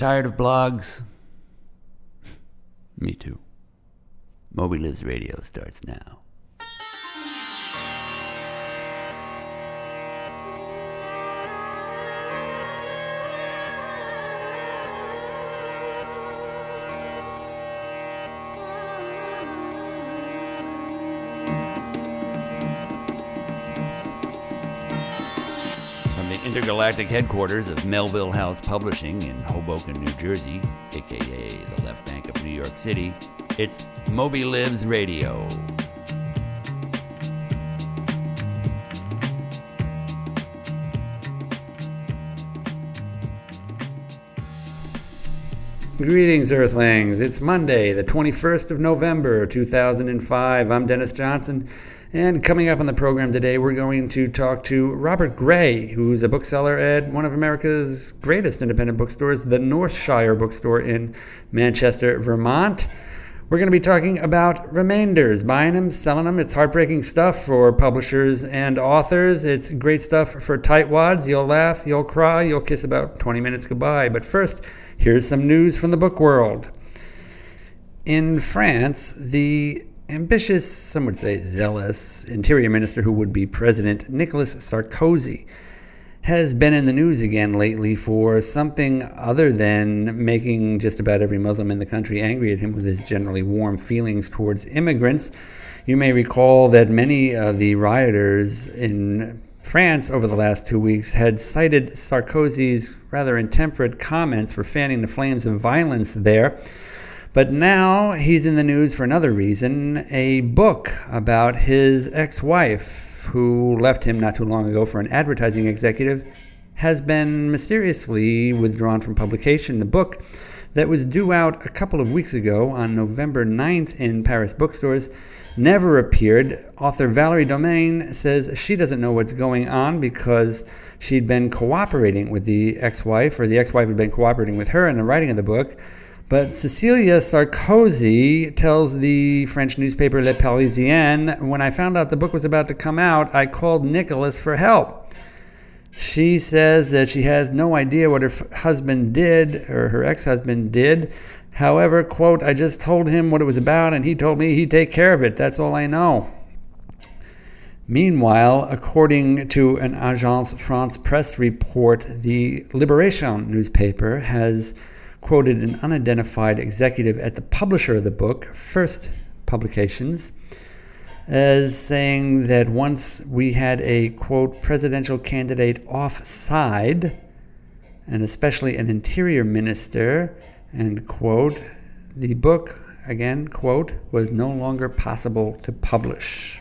Tired of blogs? Me too. Moby Lives Radio starts now. Headquarters of Melville House Publishing in Hoboken, New Jersey, aka the left bank of New York City, it's Moby Lives Radio. Greetings, Earthlings. It's Monday, the 21st of November, 2005. I'm Dennis Johnson, and coming up on the program today, we're going to talk to Robert Gray, who's a bookseller at one of America's greatest independent bookstores, the Northshire Bookstore in Manchester, Vermont. We're going to be talking about remainders, buying them, selling them. It's heartbreaking stuff for publishers and authors. It's great stuff for tightwads. You'll laugh, you'll cry, you'll kiss about 20 minutes goodbye. But first, here's some news from the book world. In France, the ambitious, some would say zealous, interior minister who would be President Nicolas Sarkozy has been in the news again lately for something other than making just about every Muslim in the country angry at him with his generally warm feelings towards immigrants. You may recall that many of the rioters in France over the last two weeks had cited Sarkozy's rather intemperate comments for fanning the flames of violence there. But now he's in the news for another reason a book about his ex wife, who left him not too long ago for an advertising executive, has been mysteriously withdrawn from publication. The book that was due out a couple of weeks ago on November 9th in Paris bookstores never appeared. Author Valerie Domain says she doesn't know what's going on because she'd been cooperating with the ex wife, or the ex wife had been cooperating with her in the writing of the book. But Cecilia Sarkozy tells the French newspaper Le Parisien when I found out the book was about to come out, I called Nicholas for help. She says that she has no idea what her husband did or her ex husband did. However, quote, I just told him what it was about and he told me he'd take care of it. That's all I know. Meanwhile, according to an Agence France Presse report, the Liberation newspaper has quoted an unidentified executive at the publisher of the book, First Publications, as saying that once we had a quote presidential candidate offside, and especially an interior minister, and quote, the book, again, quote, was no longer possible to publish.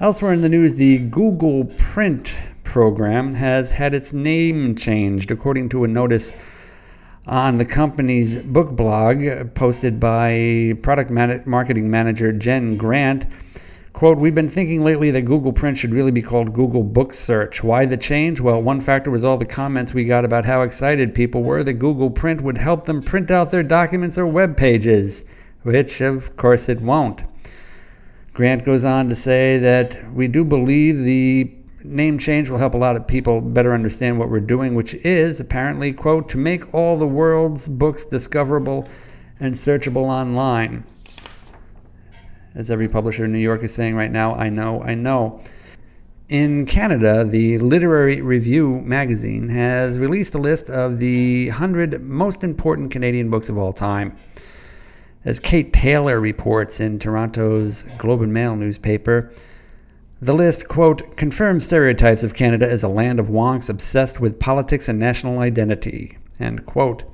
Elsewhere in the news, the Google Print program has had its name changed, according to a notice on the company's book blog uh, posted by product marketing manager Jen Grant. Quote, we've been thinking lately that Google Print should really be called Google Book Search. Why the change? Well, one factor was all the comments we got about how excited people were that Google Print would help them print out their documents or web pages, which of course it won't. Grant goes on to say that we do believe the name change will help a lot of people better understand what we're doing, which is apparently, quote, to make all the world's books discoverable and searchable online. As every publisher in New York is saying right now, I know, I know. In Canada, the Literary Review magazine has released a list of the 100 most important Canadian books of all time. As Kate Taylor reports in Toronto's Globe and Mail newspaper, the list, quote, confirms stereotypes of Canada as a land of wonks obsessed with politics and national identity, end quote.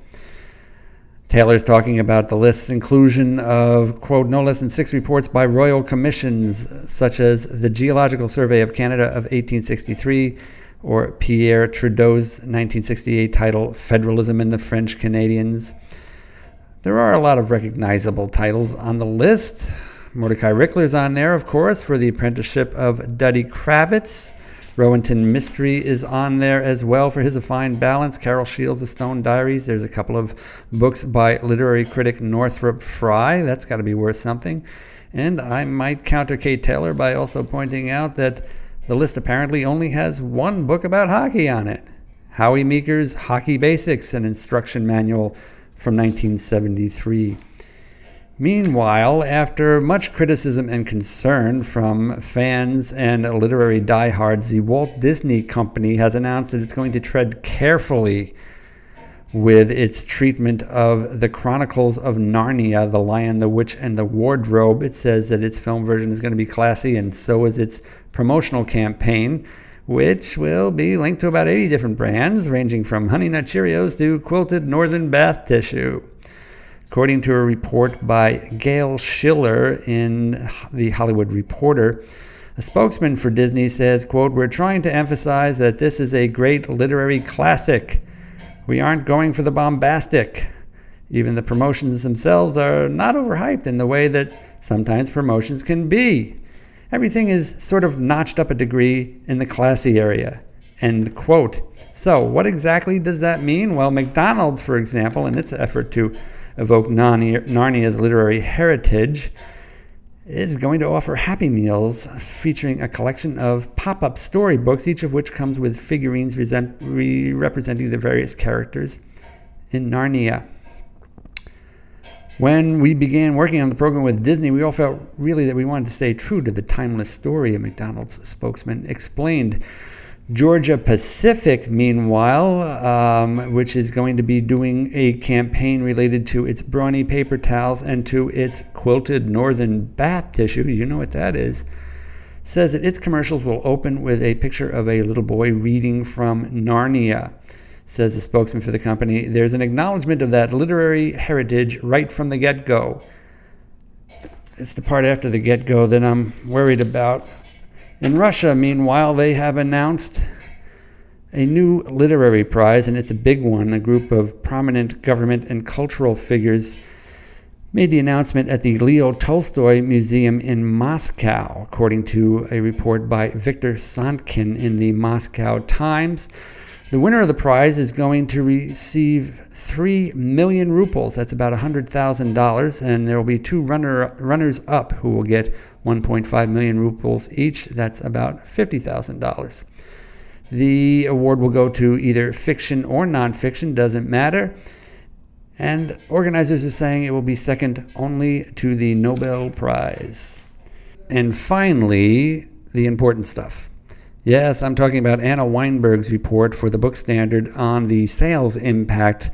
Taylor's talking about the list's inclusion of, quote, no less than six reports by royal commissions, such as the Geological Survey of Canada of 1863 or Pierre Trudeau's 1968 title, Federalism in the French Canadians. There are a lot of recognizable titles on the list. Mordecai Richler's on there, of course, for the apprenticeship of Duddy Kravitz. Rohinton Mistry is on there as well for his A Fine Balance. Carol Shields' The Stone Diaries. There's a couple of books by literary critic Northrop Frye. That's got to be worth something. And I might counter Kate Taylor by also pointing out that the list apparently only has one book about hockey on it. Howie Meeker's Hockey Basics, an instruction manual from 1973. Meanwhile, after much criticism and concern from fans and literary diehards, the Walt Disney Company has announced that it's going to tread carefully with its treatment of the Chronicles of Narnia, The Lion, the Witch, and the Wardrobe. It says that its film version is going to be classy, and so is its promotional campaign, which will be linked to about 80 different brands, ranging from Honey Nut Cheerios to quilted northern bath tissue. According to a report by Gail Schiller in the Hollywood Reporter, a spokesman for Disney says, quote, We're trying to emphasize that this is a great literary classic we aren't going for the bombastic. Even the promotions themselves are not overhyped in the way that sometimes promotions can be. Everything is sort of notched up a degree in the classy area. End quote. So, what exactly does that mean? Well, McDonald's, for example, in its effort to evoke Narnia's literary heritage, is going to offer Happy Meals featuring a collection of pop up storybooks, each of which comes with figurines re- representing the various characters in Narnia. When we began working on the program with Disney, we all felt really that we wanted to stay true to the timeless story, a McDonald's spokesman explained. Georgia Pacific, meanwhile, um, which is going to be doing a campaign related to its brawny paper towels and to its quilted northern bath tissue, you know what that is, says that its commercials will open with a picture of a little boy reading from Narnia. Says the spokesman for the company, there's an acknowledgement of that literary heritage right from the get go. It's the part after the get go that I'm worried about. In Russia, meanwhile, they have announced a new literary prize, and it's a big one. A group of prominent government and cultural figures made the announcement at the Leo Tolstoy Museum in Moscow, according to a report by Victor Sonkin in the Moscow Times. The winner of the prize is going to receive 3 million rubles. That's about $100,000. And there will be two runner, runners up who will get 1.5 million rubles each. That's about $50,000. The award will go to either fiction or nonfiction, doesn't matter. And organizers are saying it will be second only to the Nobel Prize. And finally, the important stuff. Yes, I'm talking about Anna Weinberg's report for the Book Standard on the sales impact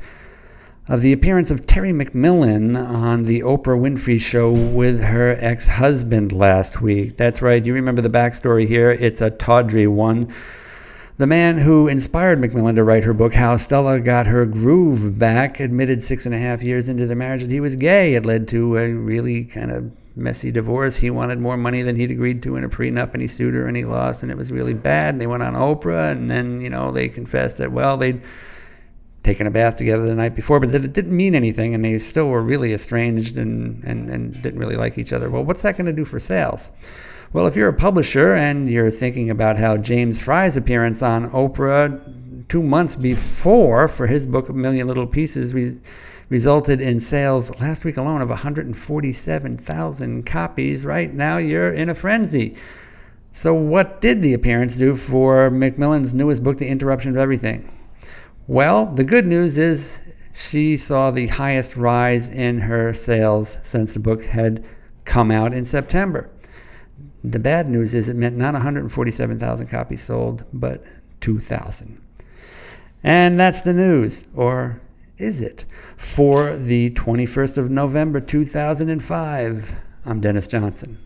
of the appearance of Terry McMillan on the Oprah Winfrey Show with her ex husband last week. That's right, you remember the backstory here? It's a tawdry one. The man who inspired McMillan to write her book, How Stella Got Her Groove Back, admitted six and a half years into the marriage that he was gay. It led to a really kind of messy divorce. He wanted more money than he'd agreed to in a prenup, and he sued her and he lost, and it was really bad. And they went on Oprah, and then you know they confessed that well they'd taken a bath together the night before, but that it didn't mean anything, and they still were really estranged and and, and didn't really like each other. Well, what's that going to do for sales? Well, if you're a publisher and you're thinking about how James Frey's appearance on Oprah two months before for his book A Million Little Pieces, we resulted in sales last week alone of 147,000 copies. Right now, you're in a frenzy. So, what did the appearance do for McMillan's newest book, The Interruption of Everything? Well, the good news is she saw the highest rise in her sales since the book had come out in September. The bad news is it meant not 147,000 copies sold, but 2,000. And that's the news, or is it? For the 21st of November 2005, I'm Dennis Johnson.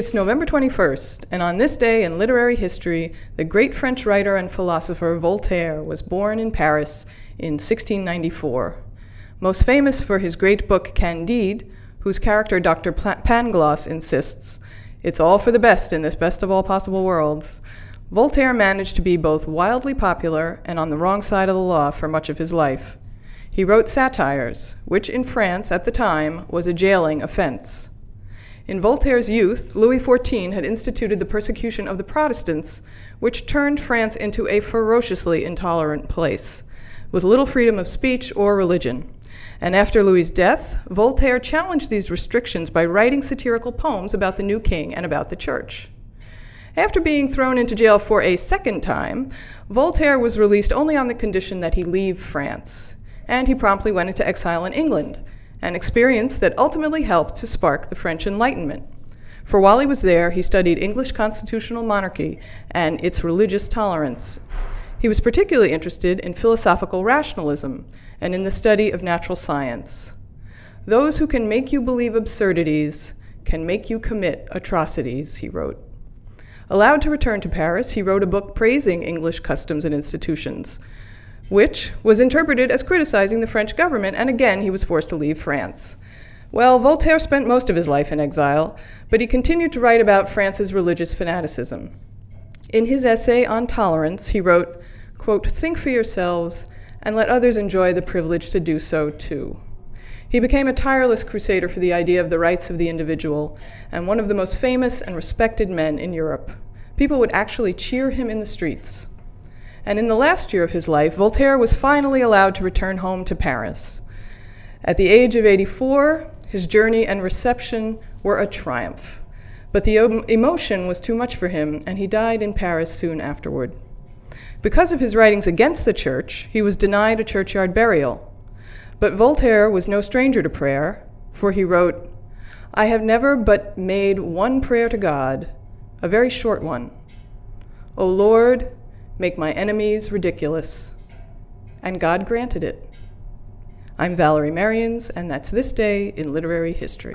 It's November 21st, and on this day in literary history, the great French writer and philosopher Voltaire was born in Paris in 1694. Most famous for his great book Candide, whose character Dr. Pangloss insists, it's all for the best in this best of all possible worlds. Voltaire managed to be both wildly popular and on the wrong side of the law for much of his life. He wrote satires, which in France at the time was a jailing offense. In Voltaire's youth, Louis XIV had instituted the persecution of the Protestants, which turned France into a ferociously intolerant place, with little freedom of speech or religion. And after Louis's death, Voltaire challenged these restrictions by writing satirical poems about the new king and about the church. After being thrown into jail for a second time, Voltaire was released only on the condition that he leave France, and he promptly went into exile in England, an experience that ultimately helped to spark the French Enlightenment. For while he was there, he studied English constitutional monarchy and its religious tolerance. He was particularly interested in philosophical rationalism and in the study of natural science. Those who can make you believe absurdities can make you commit atrocities, he wrote. Allowed to return to Paris, he wrote a book praising English customs and institutions, which was interpreted as criticizing the French government, and again he was forced to leave France. Well, Voltaire spent most of his life in exile, but he continued to write about France's religious fanaticism. In his essay on tolerance, he wrote, quote, Think for yourselves and let others enjoy the privilege to do so too. He became a tireless crusader for the idea of the rights of the individual and one of the most famous and respected men in Europe. People would actually cheer him in the streets and in the last year of his life, Voltaire was finally allowed to return home to Paris. At the age of 84, his journey and reception were a triumph. But the emotion was too much for him, and he died in Paris soon afterward. Because of his writings against the church, he was denied a churchyard burial. But Voltaire was no stranger to prayer, for he wrote, I have never but made one prayer to God, a very short one. O Lord, make my enemies ridiculous. And God granted it. I'm Valerie Merians, and that's This Day in Literary History.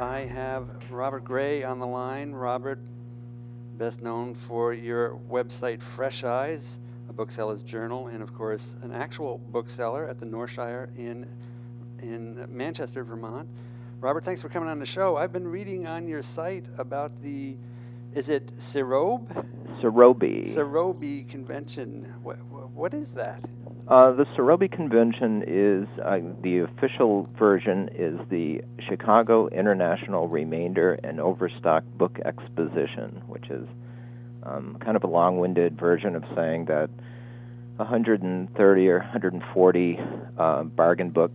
I have Robert Gray on the line. Robert, best known for your website Fresh Eyes, a bookseller's journal, and of course an actual bookseller at the Northshire in in Manchester, Vermont. Robert, thanks for coming on the show. I've been reading on your site about the is it CIROBE? CIROBE. CIROBE convention. What, what is that? Uh, the CIROBE Convention is uh, the official version is the Chicago International Remainder and Overstock Book Exposition, which is um, kind of a long-winded version of saying that 130 or 140 uh, bargain book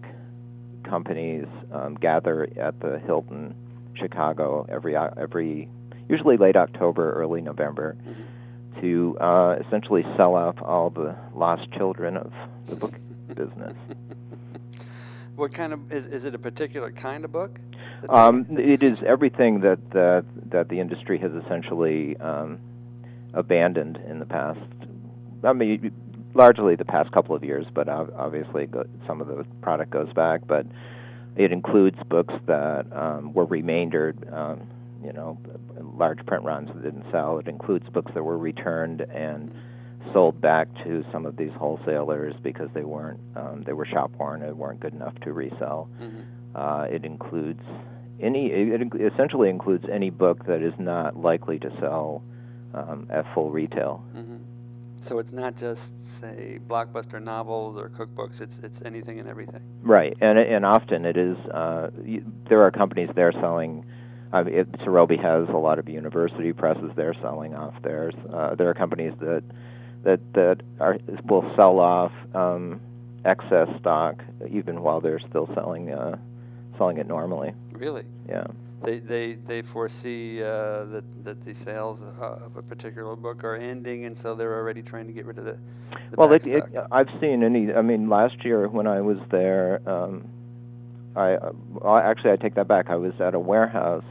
companies um, gather at the Hilton, Chicago, every uh, every usually late October, early November. Mm-hmm to uh, essentially sell off all the lost children of the book business. What kind of is is it a particular kind of book? Um, it is everything that that that the industry has essentially um, abandoned in the past. I mean, largely the past couple of years, but obviously some of the product goes back. But it includes books that um, were remaindered. You know, large print runs that didn't sell. It includes books that were returned and sold back to some of these wholesalers because they weren't um, they were shop worn and weren't good enough to resell. Mm-hmm. Uh, it includes any it essentially includes any book that is not likely to sell um, at full retail. Mm-hmm. So it's not just say blockbuster novels or cookbooks. It's it's anything and everything. Right, and and often it is. Uh, there are companies there selling uh, it, CIROBE has a lot of university presses they're selling off theirs. Uh, there are companies that that that are will sell off um, excess stock even while they're still selling uh, selling it normally. Really? Yeah. They they they foresee uh, that that the sales of a particular book are ending, and so they're already trying to get rid of the. the well, it, it, I've seen any. I mean, last year when I was there. Um, I well, actually I take that back. I was at a warehouse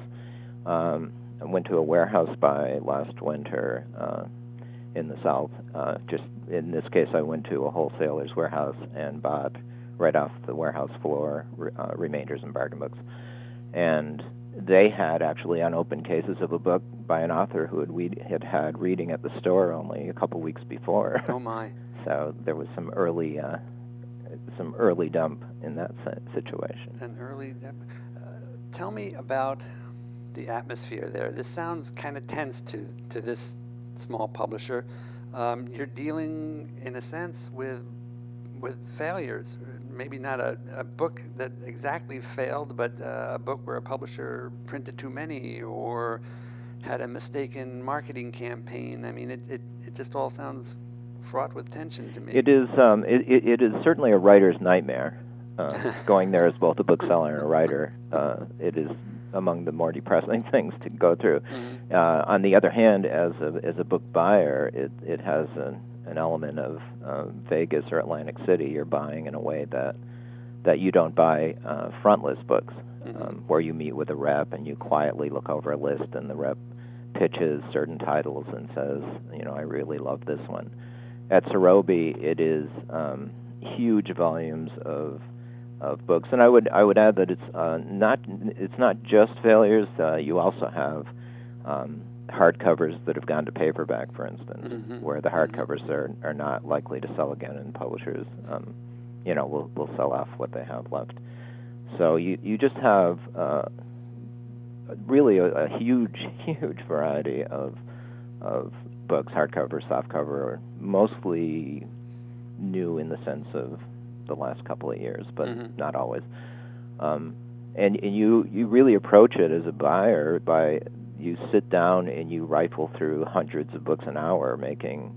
um, I went to a warehouse buy last winter uh, in the south. Uh, just in this case, I went to a wholesaler's warehouse and bought right off the warehouse floor uh, remainders and bargain books. And they had actually unopened cases of a book by an author who had we had had reading at the store only a couple weeks before. Oh my! so there was some early uh, some early dump in that situation. An early dump. Uh, tell me about the atmosphere there. This sounds kind of tense to to this small publisher. Um, you're dealing, in a sense, with with failures. Maybe not a, a book that exactly failed, but uh, a book where a publisher printed too many or had a mistaken marketing campaign. I mean, it, it, it just all sounds fraught with tension to me. It is um, it, it, it is certainly a writer's nightmare. Uh, going there as both a bookseller and a writer, uh, it is among the more depressing things to go through. Mm-hmm. Uh, on the other hand, as a as a book buyer, it it has an an element of um, Vegas or Atlantic City. You're buying in a way that that you don't buy uh, frontlist books, mm-hmm. um, where you meet with a rep and you quietly look over a list and the rep pitches certain titles and says, you know, I really love this one. At CIROBE, it is um, huge volumes of of books, and I would I would add that it's uh, not it's not just failures. Uh, you also have um, hardcovers that have gone to paperback, for instance, mm-hmm. where the hardcovers are are not likely to sell again, and publishers, um, you know, will will sell off what they have left. So you you just have uh, really a, a huge huge variety of of books, hardcover, softcover, mostly new in the sense of the last couple of years, but mm-hmm. not always. Um, and, and you you really approach it as a buyer by you sit down and you rifle through hundreds of books an hour, making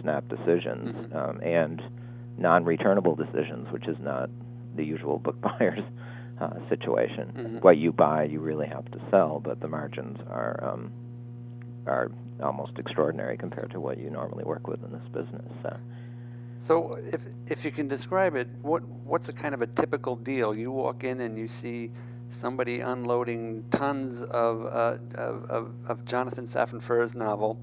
snap decisions mm-hmm. um, and non-returnable decisions, which is not the usual book buyer's uh, situation. Mm-hmm. What you buy, you really have to sell, but the margins are um, are almost extraordinary compared to what you normally work with in this business. So. So if if you can describe it, what what's a kind of a typical deal? You walk in and you see somebody unloading tons of uh, of, of, of, Jonathan Safran Foer's novel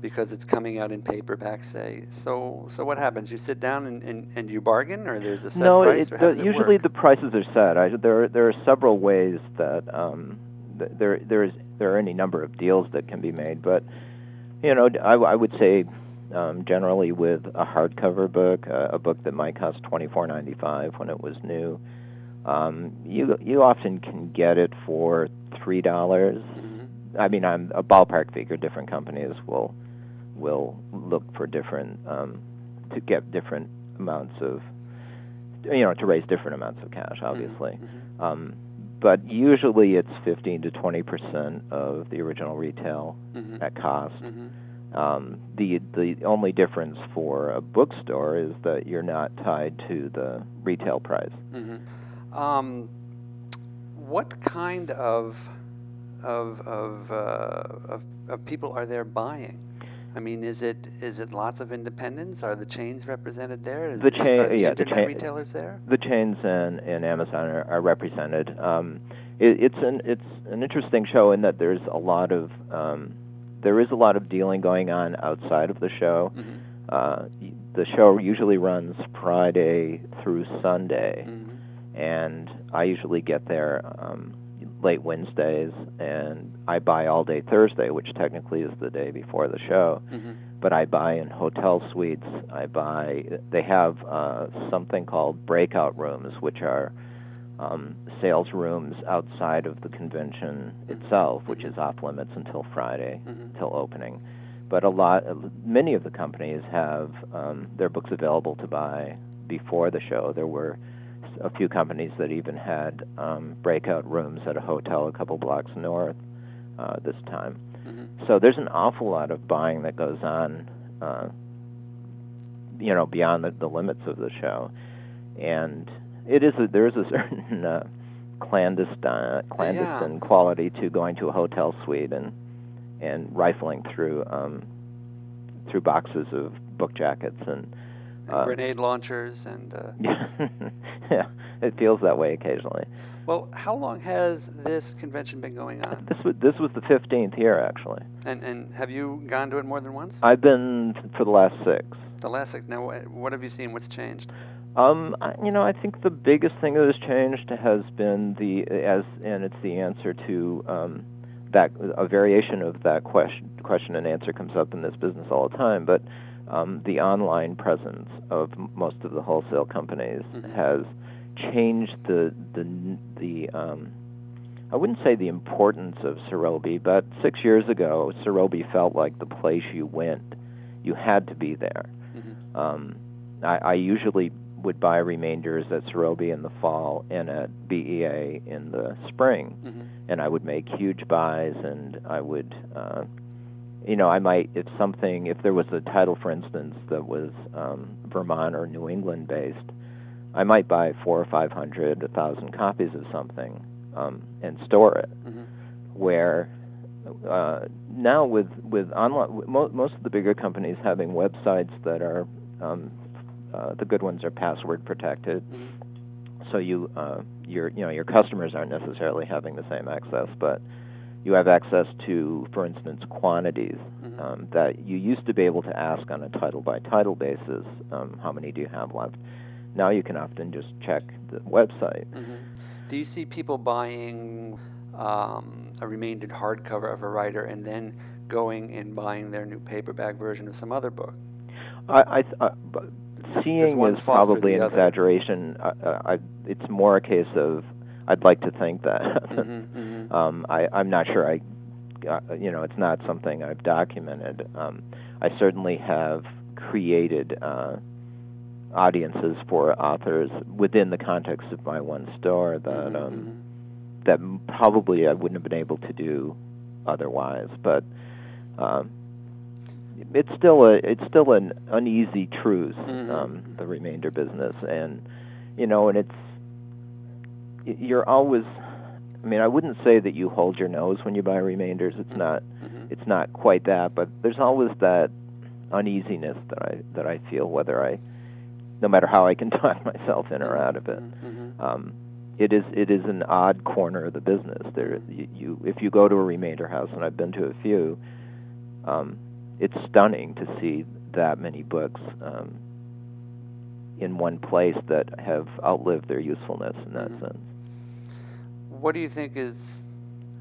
because it's coming out in paperback, say. So so what happens? You sit down and, and, and you bargain, or there's a set no, price? No, usually work? the prices are set. I, there there are several ways that um, there there is there are any number of deals that can be made, but you know I, I would say um, generally with a hardcover book, uh, a book that might cost twenty four ninety five when it was new. Um, you you often can get it for three dollars. Mm-hmm. I mean, I'm a ballpark figure. Different companies will will look for different um, to get different amounts of you know to raise different amounts of cash, mm-hmm. obviously. Mm-hmm. Um, but usually it's 15 to 20 percent of the original retail mm-hmm. at cost. Um, the the only difference for a bookstore is that you're not tied to the retail price. Mm-hmm. Um, what kind of of of, uh, of, of people are there buying? I mean, is it is it lots of independents? Are the chains represented there? Is the chain, the yeah, the chain, retailers there. The chains and, and Amazon are, are represented. Um, it, it's an it's an interesting show in that there's a lot of um, there is a lot of dealing going on outside of the show. Mm-hmm. Uh, the show usually runs Friday through Sunday, mm-hmm. and I usually get there um, late Wednesdays, and I buy all day Thursday, which technically is the day before the show. Mm-hmm. But I buy in hotel suites. I buy. They have uh, something called breakout rooms, which are um, sales rooms outside of the convention itself, which is off limits until Friday, mm-hmm. till opening. But a lot, many of the companies have um, their books available to buy before the show. There were a few companies that even had um, breakout rooms at a hotel a couple blocks north uh, this time. Mm-hmm. So there's an awful lot of buying that goes on, uh, you know, beyond the, the limits of the show, and it is a, there is a certain uh, clandestine clandestine yeah. quality to going to a hotel suite and and rifling through um, through boxes of book jackets and, uh, grenade launchers and uh... yeah, it feels that way occasionally. Well, how long has this convention been going on? This was this was the fifteenth year actually. And and have you gone to it more than once? I've been for the last six. The last six. Now, what have you seen? What's changed? Um, you know, I think the biggest thing that has changed has been the as, and it's the answer to um, that a variation of that question question and answer comes up in this business all the time. But um, the online presence of most of the wholesale companies Mhm. has changed the the the um, I wouldn't say the importance of CIROBE, but six years ago, CIROBE felt like the place you went. You had to be there. Mhm. Um, I, I usually would buy remainders at CIROBE in the fall and at BEA in the spring, Mhm. and I would make huge buys, and I would, uh, you know, I might if something if there was a title, for instance, that was um, Vermont or New England based, I might buy four or five hundred, a thousand copies of something um, and store it Mhm. where uh, now with with online mo- most of the bigger companies having websites that are um, uh, the good ones are password protected Mhm. so you uh, your you know your customers aren't necessarily having the same access but you have access to for instance quantities Mhm. um, that you used to be able to ask on a title by title basis um, how many do you have left now you can often just check the website Mhm. Do you see people buying um, a remaindered hardcover of a writer and then going and buying their new paperback version of some other book? I, I th- uh, but seeing is probably an exaggeration. I, I, it's more a case of I'd like to think that. Mhm, mhm. um, I, I'm not sure. I, uh, you know, it's not something I've documented. Um, I certainly have created uh, audiences for authors within the context of my one store that Mhm, um, mhm. that probably I wouldn't have been able to do otherwise. But um, it's still a it's still an uneasy truth, Mhm. um, the remainder business, and you know, and it's you're always. I mean, I wouldn't say that you hold your nose when you buy remainders. It's not Mhm. it's not quite that, but there's always that uneasiness that I that I feel whether I, no matter how I can talk myself in or out of it Mhm, mhm. um, it is it is an odd corner of the business. There, you, you if you go to a remainder house, and I've been to a few, um, it's stunning to see that many books um, in one place that have outlived their usefulness in that Mhm. sense. What do you think is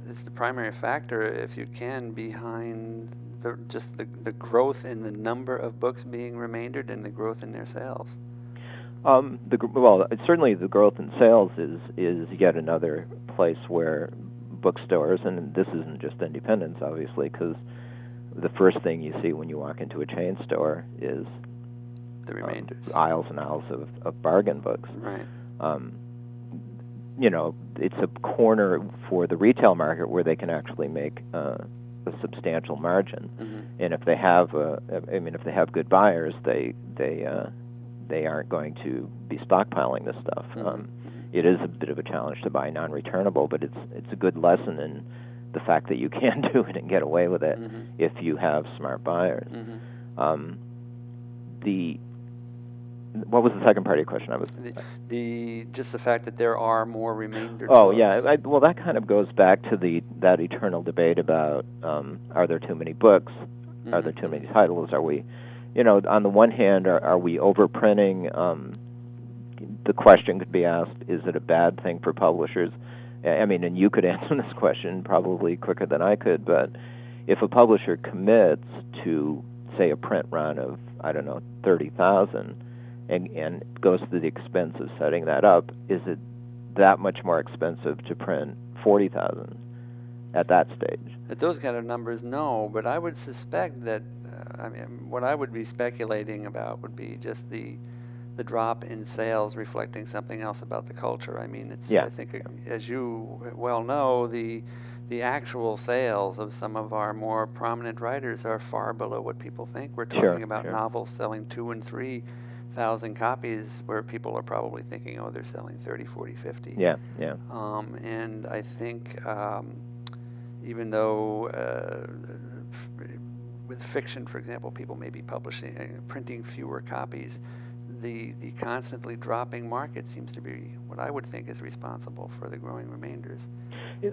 is the primary factor, if you can, behind the, just the, the growth in the number of books being remaindered and the growth in their sales? Um, the well, certainly the growth in sales is is yet another place where bookstores, and this isn't just independents, obviously, because the first thing you see when you walk into a chain store is The um, remainders. aisles and aisles of, of bargain books. right. Um, you know, it's a corner for the retail market where they can actually make uh, a substantial margin. hmm And if they have, uh, I mean, if they have good buyers, they they uh, they aren't going to be stockpiling this stuff. Mhm. Um, it is a bit of a challenge to buy non-returnable, but it's it's a good lesson in the fact that you can do it and get away with it Mhm. if you have smart buyers. Mhm. Um, the what was the second part of your question? I was The, the just the fact that there are more remaindered. Oh yeah, I, well that kind of goes back to the that eternal debate about um, are there too many books? Are there too many titles? Are we, you know, on the one hand, are, are we overprinting? Um, the question could be asked: Is it a bad thing for publishers? I mean, and you could answer this question probably quicker than I could, but if a publisher commits to say a print run of I don't know thirty thousand, and and goes to the expense of setting that up, is it that much more expensive to print forty thousand at that stage? At those kind of numbers, no. But I would suspect that. Uh, I mean, what I would be speculating about would be just the the drop in sales reflecting something else about the culture. I mean, it's. Yeah. I think, as you well know, the the actual sales of some of our more prominent writers are far below what people think. We're talking Sure, about sure. novels selling two and three thousand copies, where people are probably thinking, oh, they're selling 30, 40, 50. Yeah, yeah. Um, and I think um, even though uh, with fiction, for example, people may be publishing, uh, printing fewer copies, the, the constantly dropping market seems to be what I would think is responsible for the growing remainders.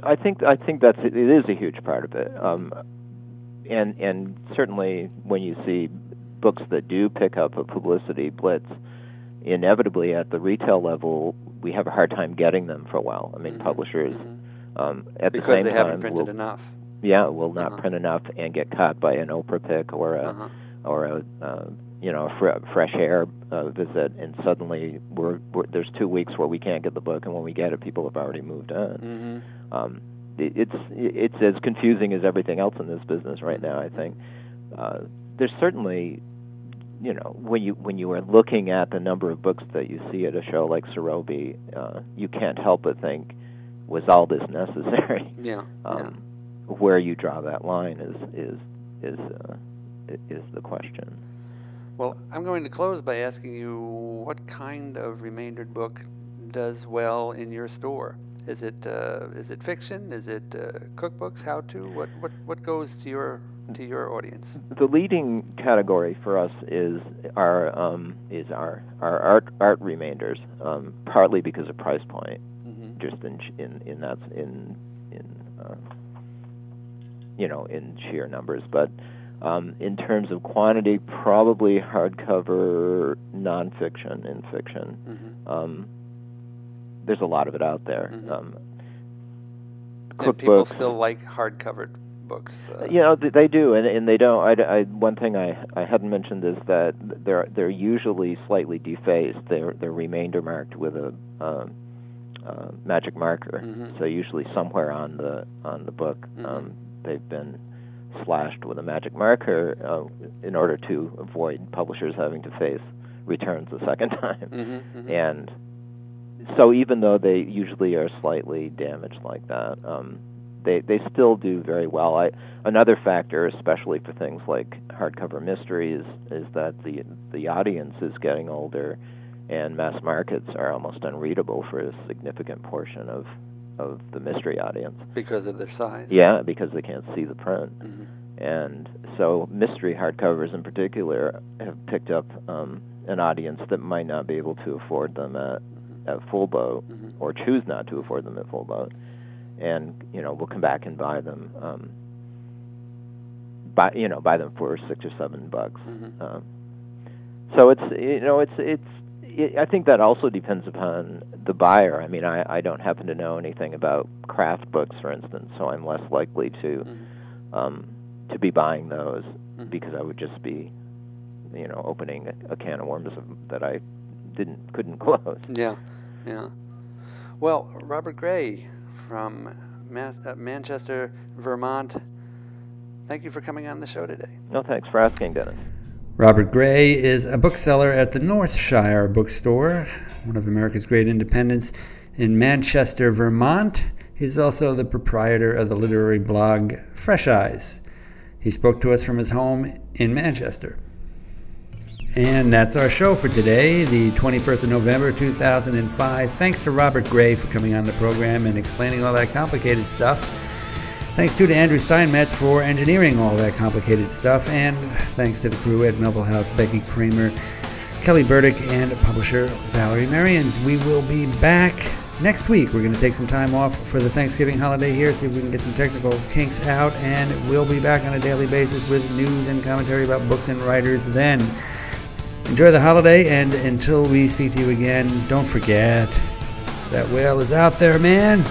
I think I think that's it is a huge part of it, um, and and certainly when you see books that do pick up a publicity blitz, inevitably at the retail level we have a hard time getting them for a while. I mean, Mhm, publishers mhm. um, at because the same they time haven't printed will, enough. yeah will not Uh-huh. print enough and get caught by an Oprah pick or a Uh-huh. or a uh, you know, a fr- fresh air uh, visit, and suddenly we're, we're there's two weeks where we can't get the book, and when we get it, people have already moved on. Mm-hmm. Um, it, it's it's as confusing as everything else in this business right now. I think uh, there's certainly, you know, when you when you are looking at the number of books that you see at a show like CIROBE, uh, you can't help but think, was all this necessary? Yeah. Um, Where you draw that line is is is uh, is the question. Well, I'm going to close by asking you what kind of remaindered book does well in your store? Is it uh, is it fiction? Is it uh, cookbooks? How to? What what what goes to your to your audience? the leading category for us is our um, is our our art art remainders, um, partly because of price point, Mm-hmm. just in in in that in in uh, you know in sheer numbers, but um, in terms of quantity, probably hardcover nonfiction and fiction. Mm-hmm. Um, there's a lot of it out there. Mhm. Um, And people cookbooks- still like hard-covered books. Uh, you know th- they do, and and they don't. I, I, one thing I I hadn't mentioned is that they're they're usually slightly defaced. They're they're remainder marked with a um, uh, magic marker. Mhm. So usually somewhere on the on the book, Mhm. um, they've been slashed with a magic marker uh, in order to avoid publishers having to face returns a second time. Mhm, mhm. And so even though they usually are slightly damaged like that, um, they they still do very well. I, another factor, especially for things like hardcover mysteries, is that the the audience is getting older, and mass markets are almost unreadable for a significant portion of of the mystery audience. because of their size. Yeah, because they can't see the print Mhm. and so mystery hardcovers in particular have picked up um, an audience that might not be able to afford them at, at full boat Mhm. or choose not to afford them at full boat and you know will come back and buy them um, buy you know buy them for six or seven bucks Mhm. um, so it's you know it's it's it, I think that also depends upon the buyer. I mean, I, I don't happen to know anything about craft books, for instance, so I'm less likely to Mhm. um, to be buying those Mhm. because I would just be, you know, opening a, a can of worms that I didn't couldn't close. Yeah, yeah. Well, Robert Gray from Mas- uh, Manchester, Vermont. Thank you for coming on the show today. No, thanks for asking, Dennis. Robert Gray is a bookseller at the Northshire Bookstore, one of America's great independents in Manchester, Vermont. He's also the proprietor of the literary blog Fresh Eyes. He spoke to us from his home in Manchester. And that's our show for today, the 21st of November 2005. Thanks to Robert Gray for coming on the program and explaining all that complicated stuff. Thanks too to Andrew Steinmetz for engineering all that complicated stuff, and thanks to the crew at Melville House, Becky Kramer, Kelly Burdick, and publisher Valerie Merians. We will be back next week. We're going to take some time off for the Thanksgiving holiday here, see if we can get some technical kinks out, and we'll be back on a daily basis with news and commentary about books and writers then. Enjoy the holiday, and until we speak to you again, don't forget that whale is out there, man.